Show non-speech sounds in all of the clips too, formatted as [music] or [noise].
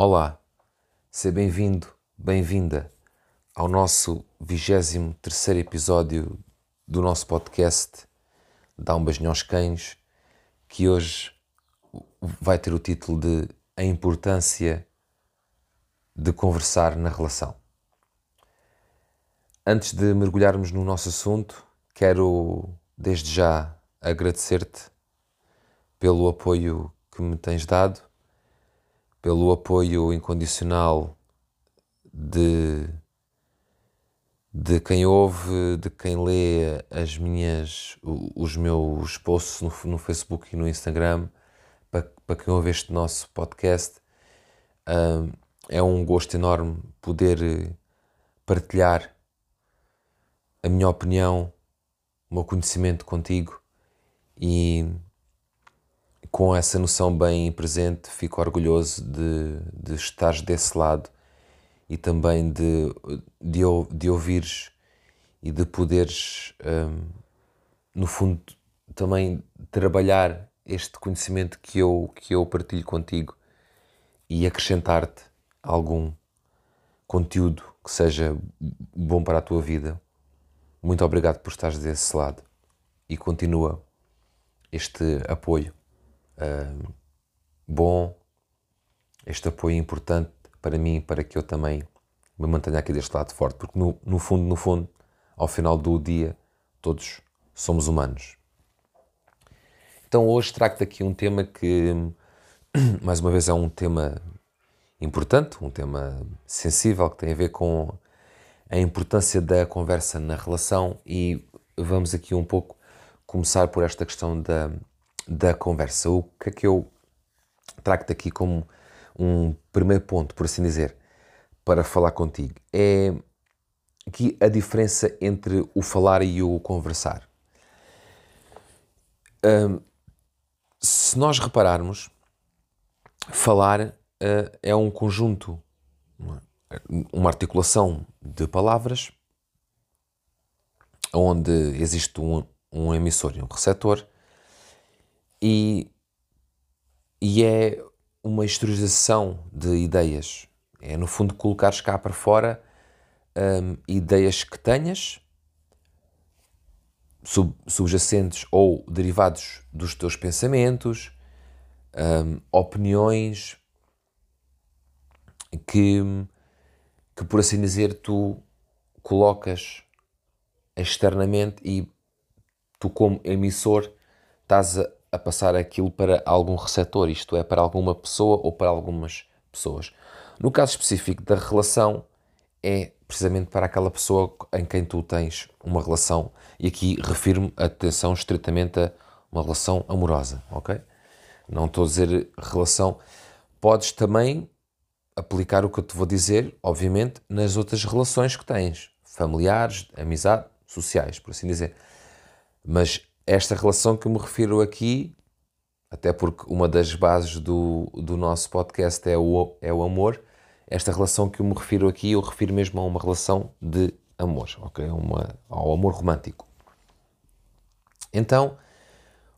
Olá, seja bem-vindo, bem-vinda ao nosso 23 episódio do nosso podcast Dá um beijinho aos cães, que hoje vai ter o título de A Importância de Conversar na Relação. Antes de mergulharmos no nosso assunto, quero desde já agradecer-te pelo apoio que me tens dado, pelo apoio incondicional de, de quem ouve, de quem lê as minhas, os meus posts no, no Facebook e no Instagram, para, para quem ouve este nosso podcast. é um gosto enorme poder partilhar a minha opinião, o meu conhecimento contigo e com essa noção bem presente, fico orgulhoso de, de estares desse lado e também de, de, de ouvires e de poderes, um, no fundo, também trabalhar este conhecimento que eu, que eu partilho contigo e acrescentar-te algum conteúdo que seja bom para a tua vida. Muito obrigado por estares desse lado e continua este apoio bom, este apoio importante para mim, para que eu também me mantenha aqui deste lado forte, porque no, no fundo, no fundo, ao final do dia, todos somos humanos. Então hoje trago-te aqui um tema que, [clears throat] mais uma vez, é um tema importante, um tema sensível, que tem a ver com a importância da conversa na relação e vamos aqui um pouco começar por esta questão da, da conversa. O que é que eu trago-te aqui como um primeiro ponto, por assim dizer, para falar contigo? É aqui a diferença entre o falar e o conversar. Um, se nós repararmos, falar uh, é um conjunto, uma articulação de palavras onde existe um, um emissor e um receptor e, e é uma exteriorização de ideias. É, no fundo, colocares cá para fora um, ideias que tenhas, sub, subjacentes ou derivados dos teus pensamentos, um, opiniões que, que, por assim dizer, tu colocas externamente e tu, como emissor, estás a, a passar aquilo para algum receptor, isto é, para alguma pessoa ou para algumas pessoas. No caso específico da relação, é precisamente para aquela pessoa em quem tu tens uma relação, e aqui refiro-me, atenção, estritamente a uma relação amorosa, ok? Não estou a dizer relação. Podes também aplicar o que eu te vou dizer, obviamente, nas outras relações que tens, familiares, amizade, sociais, por assim dizer. Mas esta relação que me refiro aqui, até porque uma das bases do, do nosso podcast é o, é o amor, esta relação que eu me refiro aqui, eu refiro mesmo a uma relação de amor, ok? Uma, ao amor romântico. Então,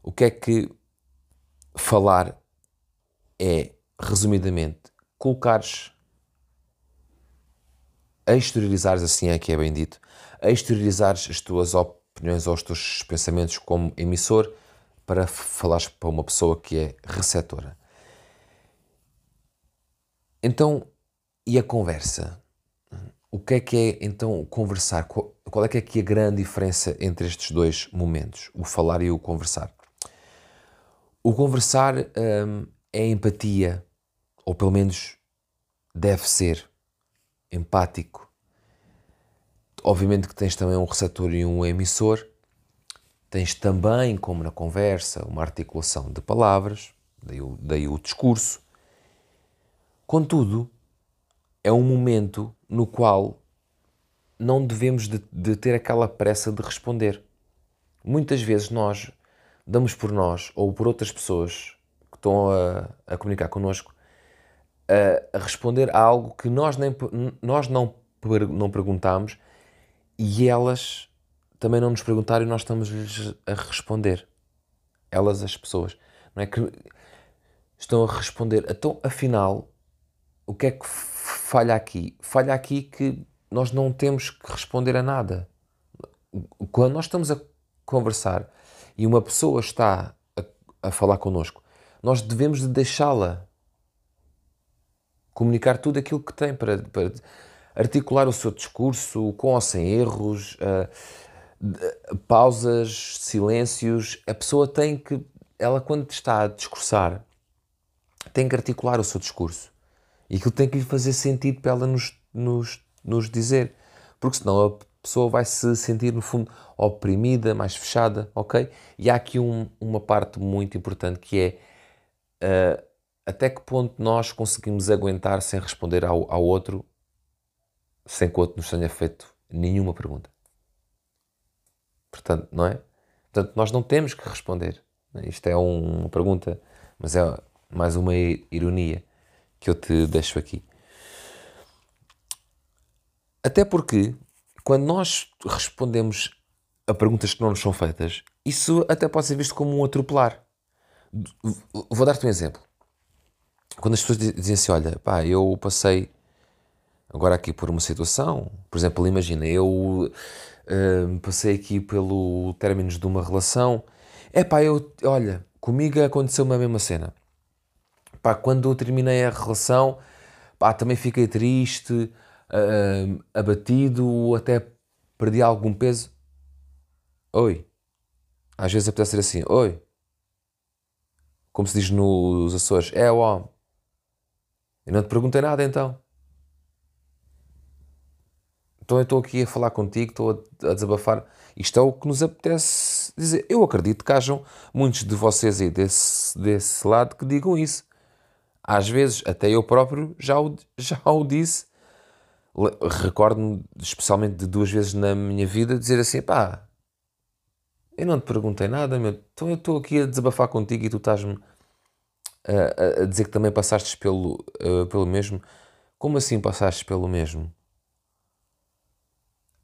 o que é que falar é, resumidamente, colocares, exteriorizares, assim é que é bem dito, exteriorizares as tuas opiniões opiniões ou os teus pensamentos como emissor para falares para uma pessoa que é receptora. Então, e a conversa? O que é que é então conversar? Qual é que é aqui a grande diferença entre estes dois momentos, o falar e o conversar? O conversar hum, é empatia, ou pelo menos deve ser empático, Obviamente que tens também um receptor e um emissor. Tens também, como na conversa, uma articulação de palavras, daí o, daí o discurso. Contudo, é um momento no qual não devemos de, de, ter aquela pressa de responder. Muitas vezes nós damos por nós ou por outras pessoas que estão a, a comunicar connosco a, a, responder a algo que nós, nem, nós não, não perguntamos e elas também não nos perguntaram e nós estamos-lhes a responder. Elas, as pessoas. Não é que estão a responder. Então, afinal, o que é que falha aqui? Falha aqui que nós não temos que responder a nada. Quando nós estamos a conversar e uma pessoa está a, a falar connosco, nós devemos de deixá-la comunicar tudo aquilo que tem para, para, articular o seu discurso com ou sem erros, uh, pausas, silêncios. A pessoa tem que, ela quando está a discursar, tem que articular o seu discurso. E aquilo tem que lhe fazer sentido para ela nos, nos, nos dizer. Porque senão a pessoa vai se sentir, no fundo, oprimida, mais fechada, ok? E há aqui um, uma parte muito importante que é uh, até que ponto nós conseguimos aguentar sem responder ao, ao outro sem que o outro nos tenha feito nenhuma pergunta. Portanto, não é? Portanto, nós não temos que responder. Isto é uma pergunta, mas é mais uma ironia que eu te deixo aqui. Até porque, quando nós respondemos a perguntas que não nos são feitas, isso até pode ser visto como um atropelar. Vou dar-te um exemplo. Quando as pessoas dizem assim: Olha, pá, eu passei agora aqui por uma situação, por exemplo, imagina, eu uh, passei aqui pelo términos de uma relação, é pá, eu, olha, comigo aconteceu uma mesma cena. Pá, quando eu terminei a relação, pá, também fiquei triste, uh, abatido, até perdi algum peso. Oi. Às vezes apetece ser assim, oi. Como se diz nos Açores, é o homem. Eu não te perguntei nada então. Então eu estou aqui a falar contigo, estou a, desabafar. Isto é o que nos apetece dizer. Eu acredito que hajam muitos de vocês aí desse, desse lado que digam isso. Às vezes, até eu próprio já o, já o disse. Recordo-me, especialmente de duas vezes na minha vida, dizer assim: pá, eu não te perguntei nada, meu. Então eu estou aqui a desabafar contigo e tu estás-me a, a, dizer que também passaste pelo, uh, pelo mesmo. Como assim passaste pelo mesmo?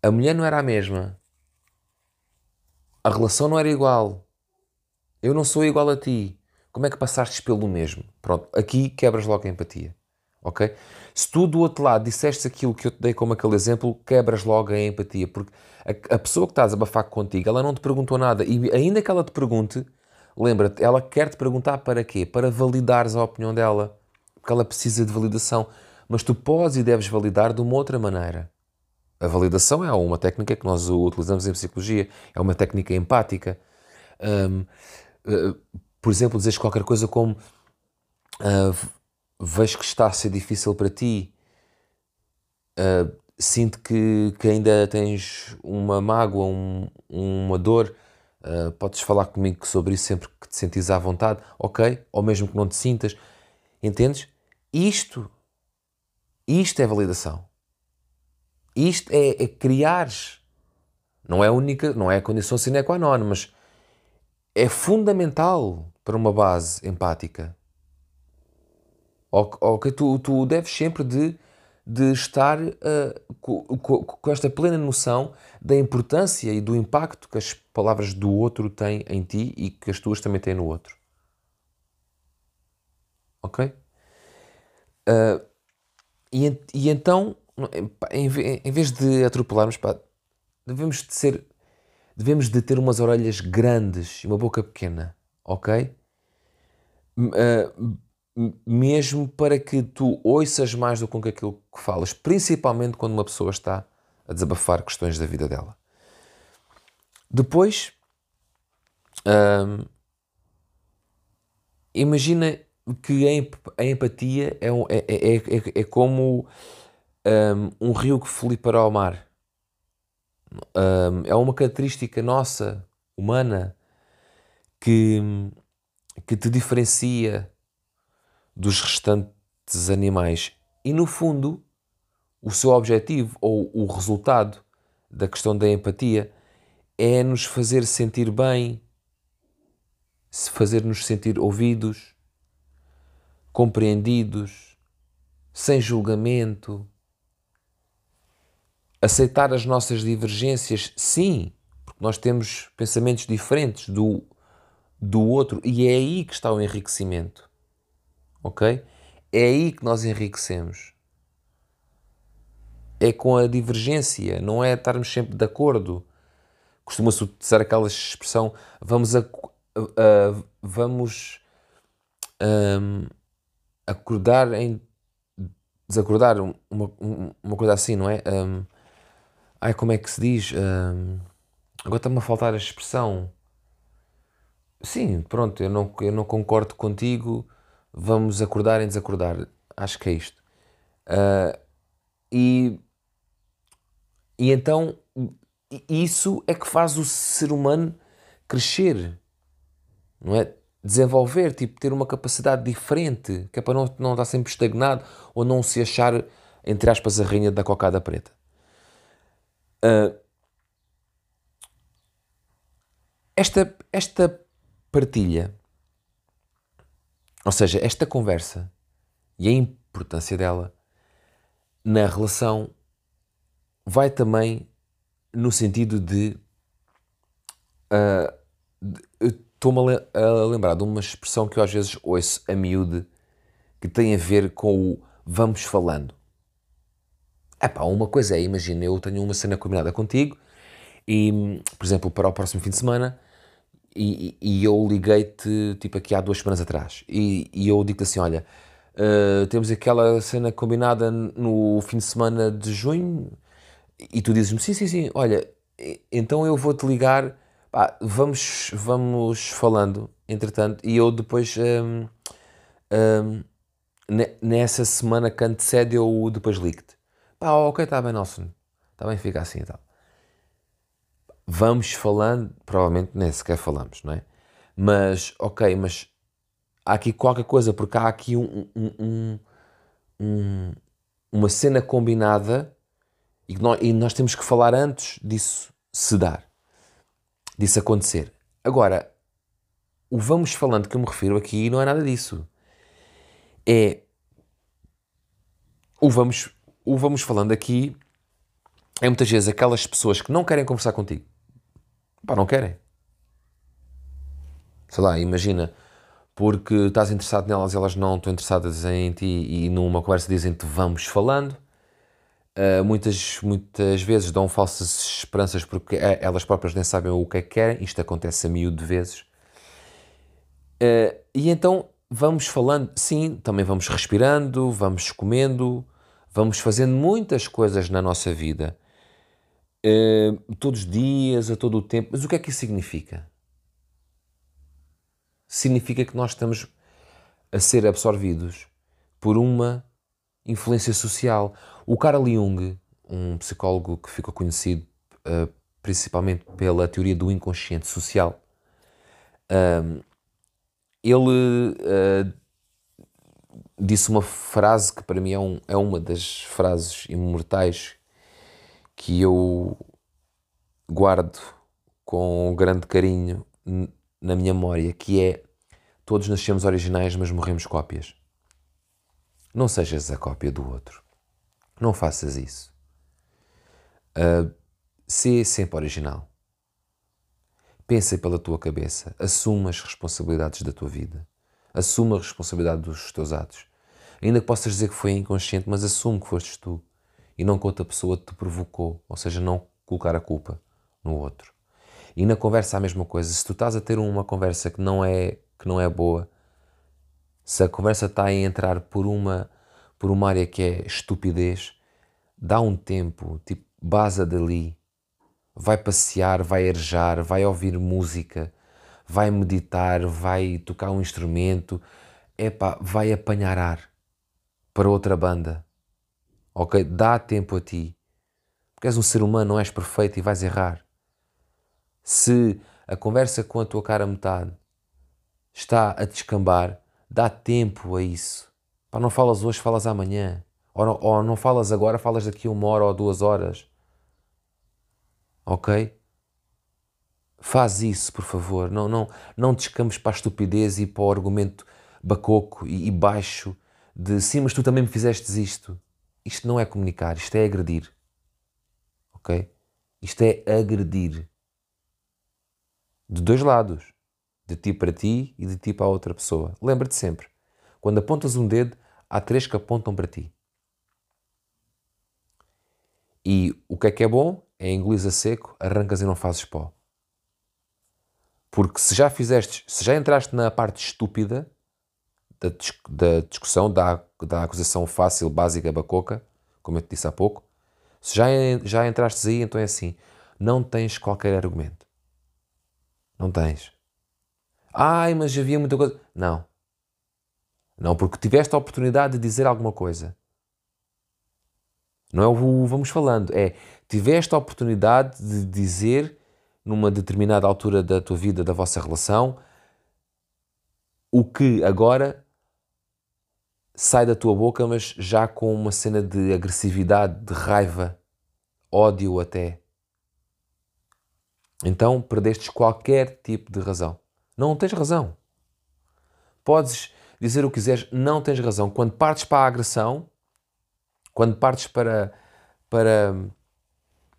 A mulher não era a mesma. A relação não era igual. Eu não sou igual a ti. Como é que passaste pelo mesmo? Pronto, aqui quebras logo a empatia. Ok? Se tu do outro lado disseste aquilo que eu te dei como aquele exemplo, quebras logo a empatia. Porque a, a pessoa que estás a bafar contigo, ela não te perguntou nada. E ainda que ela te pergunte, lembra-te, ela quer te perguntar para quê? Para validares a opinião dela. Porque ela precisa de validação. Mas tu podes e deves validar de uma outra maneira. A validação é uma técnica que nós utilizamos em psicologia, é uma técnica empática. Um, uh, eh, por exemplo, dizes qualquer coisa como uh, vejo que está a ser difícil para ti, uh, sinto que, que ainda tens uma mágoa, um, uma dor, uh, podes falar comigo sobre isso sempre que te sentires à vontade, ok? Ou mesmo que não te sintas, entendes? Isto, isto é validação. Isto é, é criar, não é a única, não é a condição sine qua non, mas é fundamental para uma base empática. Ok, tu, tu deves sempre de, de estar uh, com, com, com, esta plena noção da importância e do impacto que as palavras do outro têm em ti e que as tuas também têm no outro. Ok? Uh, e, e então em, vez de atropelarmos, pá, devemos de ser, devemos de ter umas orelhas grandes e uma boca pequena, ok? Uh, mesmo para que tu ouças mais do que aquilo que falas, principalmente quando uma pessoa está a desabafar questões da vida dela. Depois, imagina que a empatia é, é, é, é, é como um, um rio que flui para o mar. Um, é uma característica nossa, humana, que, que te diferencia dos restantes animais. E no fundo, o seu objetivo ou o resultado da questão da empatia é nos fazer sentir bem, fazer-nos sentir ouvidos, compreendidos, sem julgamento, aceitar as nossas divergências, sim, porque nós temos pensamentos diferentes do, do outro e é aí que está o enriquecimento. Ok? é aí que nós enriquecemos. É com a divergência, não é estarmos sempre de acordo. Costuma-se utilizar aquela expressão vamos, a, a, vamos um, acordar em desacordar, uma, uma coisa assim, não é? Um, ai, como é que se diz? Agora está-me a faltar a expressão. Sim, pronto, eu não, eu não concordo contigo, vamos acordar em desacordar. Acho que é isto. Uh, e, e então isso é que faz o ser humano crescer, não é? Desenvolver, tipo, ter uma capacidade diferente, que é para não, não estar sempre estagnado ou não se achar, entre aspas, a rainha da cocada preta. Uh, esta, esta partilha, ou seja, esta conversa e a importância dela na relação vai também no sentido de. Uh, Estou-me a, a lembrar de uma expressão que eu às vezes ouço a miúde que tem a ver com o vamos falando. Epá, uma coisa é, imagina, eu tenho uma cena combinada contigo e, por exemplo, para o próximo fim de semana e, e eu liguei-te, tipo, aqui há duas semanas atrás e, e eu digo-te assim, olha, uh, temos aquela cena combinada no fim de semana de junho e tu dizes-me, sim, sim, sim, olha, então eu vou-te ligar, pá, vamos, vamos falando, entretanto, e eu depois, um, um, nessa semana que antecede, eu depois ligo-te. Pá, ok, está bem, Nelson, está bem, fica assim e tal. Vamos falando, provavelmente nem sequer falamos, não é? Mas, ok, mas há aqui qualquer coisa, porque há aqui um, um, um, uma cena combinada e nós, e nós temos que falar antes disso se dar, disso acontecer. Agora, o vamos falando que eu me refiro aqui não é nada disso. É o vamos, o vamos falando aqui é muitas vezes aquelas pessoas que não querem conversar contigo. Pá, não querem. Sei lá, imagina, porque estás interessado nelas e elas não estão interessadas em ti e numa conversa dizem-te vamos falando Uh, muitas, muitas vezes dão falsas esperanças porque é, elas próprias nem sabem o que é que querem, isto acontece a mil de vezes. Uh, e então vamos falando, sim, também vamos respirando, vamos comendo, vamos fazendo muitas coisas na nossa vida, uh, todos os dias, a todo o tempo. Mas o que é que isso significa? Significa que nós estamos a ser absorvidos por uma influência social. O Carl Jung, um psicólogo que ficou conhecido uh, principalmente pela teoria do inconsciente social, uh, ele uh, disse uma frase que para mim é, um, é uma das frases imortais que eu guardo com grande carinho na minha memória, que é todos nascemos originais, mas morremos cópias. Não sejas a cópia do outro. Não faças isso. Uh, sê sempre original. Pensa pela tua cabeça. Assuma as responsabilidades da tua vida. Assuma a responsabilidade dos teus atos. Ainda que possas dizer que foi inconsciente, mas assume que fostes tu e não que outra pessoa te provocou. Ou seja, não colocar a culpa no outro. E na conversa a mesma coisa. Se tu estás a ter uma conversa que não é, que não é boa, se a conversa está a entrar por uma, por uma área que é estupidez, dá um tempo, tipo, baza dali, vai passear, vai arejar, vai ouvir música, vai meditar, vai tocar um instrumento, epá, vai apanhar ar para outra banda, ok? Dá tempo a ti, porque és um ser humano, não és perfeito e vais errar. Se a conversa com a tua cara metade está a descambar, Dá tempo a isso. Pá, não falas hoje, falas amanhã. Ou não, ou não falas agora, falas daqui uma hora ou duas horas. Ok? Faz isso, por favor. Não, não, não descamos para a estupidez e para o argumento bacoco e, e baixo de sim, mas tu também me fizeste isto. Isto não é comunicar, isto é agredir. Ok? Isto é agredir. De dois lados de ti para ti e de ti para a outra pessoa. Lembra-te sempre, quando apontas um dedo, há três que apontam para ti. E o que é que é bom? É engolir a seco, arrancas e não fazes pó. Porque se já fizeste, se já entraste na parte estúpida da, da discussão, da, da acusação fácil, básica, bacoca, como eu te disse há pouco, se já, já entraste aí, então é assim, não tens qualquer argumento. Não tens. Ai, mas havia muita coisa. Não. Não, porque tiveste a oportunidade de dizer alguma coisa. Não é o vamos falando, é tiveste a oportunidade de dizer numa determinada altura da tua vida, da vossa relação, o que agora sai da tua boca, mas já com uma cena de agressividade, de raiva, ódio até. Então perdestes qualquer tipo de razão. Não tens razão. Podes dizer o que quiseres, não tens razão. Quando partes para a agressão, quando partes para, para,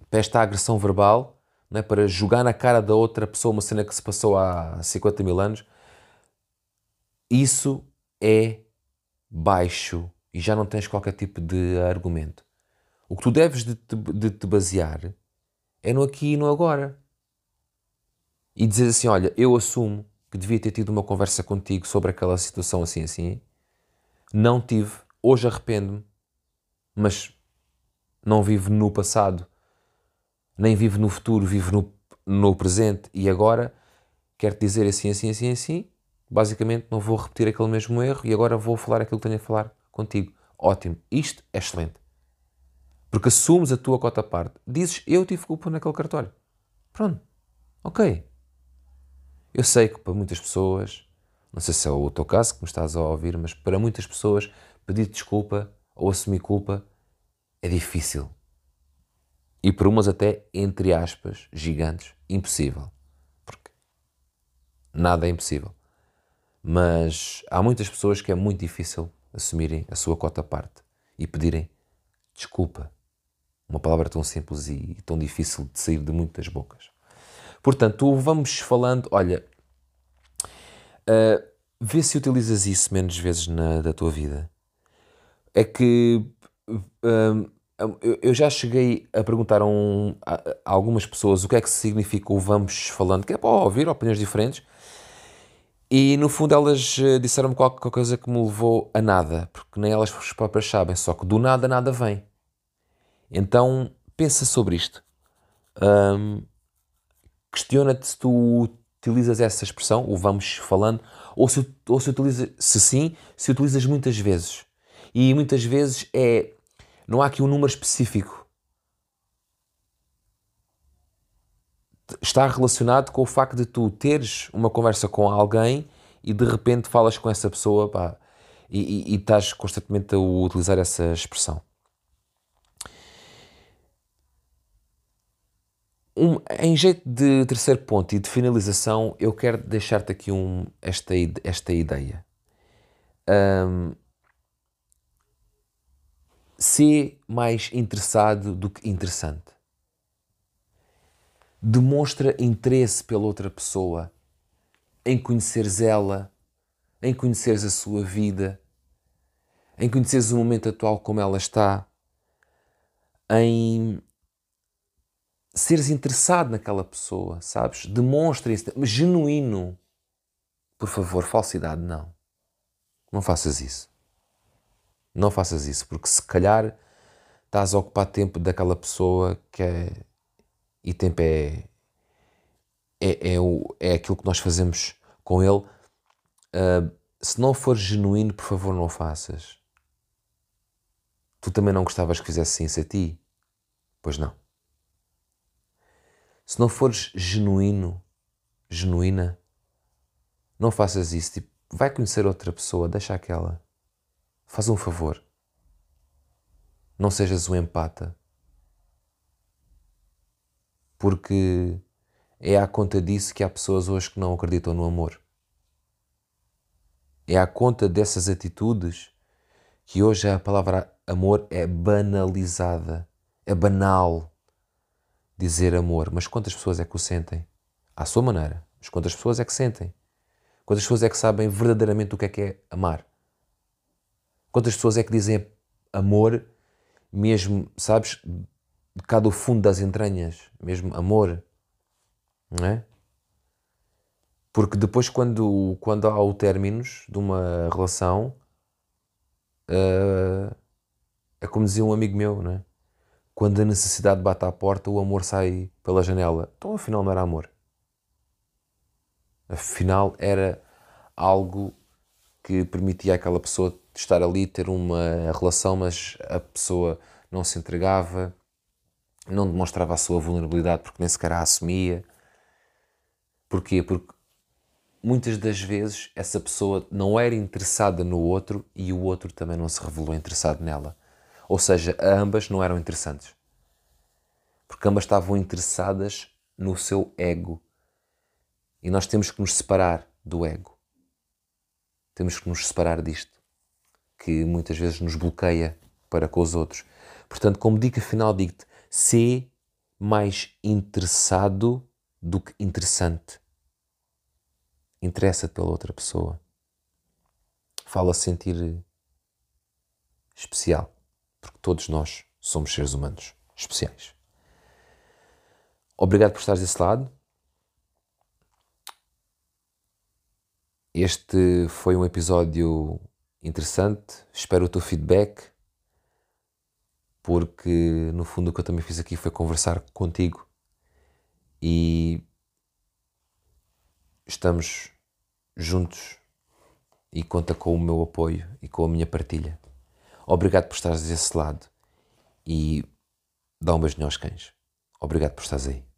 para esta agressão verbal, não é? para jogar na cara da outra pessoa uma cena que se passou há 50 mil anos, isso é baixo e já não tens qualquer tipo de argumento. O que tu deves de te, de te basear é no aqui e no agora. E dizer assim: olha, eu assumo que devia ter tido uma conversa contigo sobre aquela situação assim assim. Não tive, hoje arrependo-me mas não vive no passado, nem vive no futuro, vive no, no presente e agora quer dizer assim, assim, assim, assim. Basicamente, não vou repetir aquele mesmo erro e agora vou falar aquilo que tenho a falar contigo. Ótimo, isto é excelente. Porque assumes a tua cota parte. Dizes, eu tive culpa naquele cartório. Pronto, ok. Eu sei que para muitas pessoas, não sei se é o teu caso que me estás a ouvir, mas para muitas pessoas pedir desculpa ou assumir culpa é difícil. E por umas até, entre aspas, gigantes, impossível. Porque nada é impossível. Mas há muitas pessoas que é muito difícil assumirem a sua cota parte e pedirem desculpa. Uma palavra tão simples e tão difícil de sair de muitas bocas. Portanto, vamos falando, olha, uh, vê se utilizas isso menos vezes na da tua vida é que um, eu já cheguei a perguntar a, um, a, algumas pessoas o que é que significa o vamos falando, que é para ouvir opiniões diferentes, e no fundo elas eh, disseram-me qualquer coisa que me levou a nada, porque nem elas próprias sabem, só que do nada nada vem. Então pensa sobre isto. Questiona-te se tu utilizas essa expressão, o vamos falando, ou se, ou se utiliza, se sim, se utilizas muitas vezes. E muitas vezes é. Não há aqui um número específico. Está relacionado com o facto de tu teres uma conversa com alguém e de repente falas com essa pessoa pá, e, e, e estás constantemente a utilizar essa expressão. Um, em jeito de terceiro ponto e de finalização, eu quero deixar-te aqui um, esta, esta ideia. Um, ser mais interessado do que interessante. Demonstra interesse pela outra pessoa, em conheceres ela, em conheceres a sua vida, em conheceres o momento atual como ela está, em seres interessado naquela pessoa, sabes? Demonstra isso, genuíno. Por favor, falsidade não. Não faças isso. Não faças isso, porque se calhar estás a ocupar tempo daquela pessoa que é. E tempo é. É, é, o, é aquilo que nós fazemos com ele. Uh, se não for genuíno, por favor, não o faças. Tu também não gostavas que fizesse isso a ti? Pois não. Se não fores genuíno, genuína, não faças isso. Tipo, vai conhecer outra pessoa, deixa aquela. Faz um favor. Não sejas um empata. Porque é à conta disso que há pessoas hoje que não acreditam no amor. É à conta dessas atitudes que hoje a palavra amor é banalizada. É banal dizer amor. Mas quantas pessoas é que o sentem? À sua maneira. Mas quantas pessoas é que sentem? Quantas pessoas é que sabem verdadeiramente o que é que é amar? Quantas pessoas é que dizem amor, mesmo, sabes, de cá do fundo das entranhas, mesmo amor, não é? Porque depois, quando, quando há o términos de uma relação, uh, é como dizia um amigo meu, não é? Quando a necessidade bate à porta, o amor sai pela janela. Então, afinal, não era amor. Afinal, era algo que permitia àquela pessoa estar ali, ter uma relação, mas a pessoa não se entregava, não demonstrava a sua vulnerabilidade porque nem sequer a assumia. Porquê? Porque muitas das vezes essa pessoa não era interessada no outro e o outro também não se revelou interessado nela. Ou seja, ambas não eram interessantes. Porque ambas estavam interessadas no seu ego. E nós temos que nos separar do ego. Temos que nos separar disto, que muitas vezes nos bloqueia para com os outros. Portanto, como dica final, digo-te: ser mais interessado do que interessante. Interessa-te pela outra pessoa. Fala sentir especial, porque todos nós somos seres humanos especiais. Obrigado por estares desse lado. Este foi um episódio interessante. Espero o teu feedback, porque no fundo o que eu também fiz aqui foi conversar contigo e estamos juntos e conta com o meu apoio e com a minha partilha. Obrigado por estares desse lado e dá um beijinho aos cães. Obrigado por estares aí.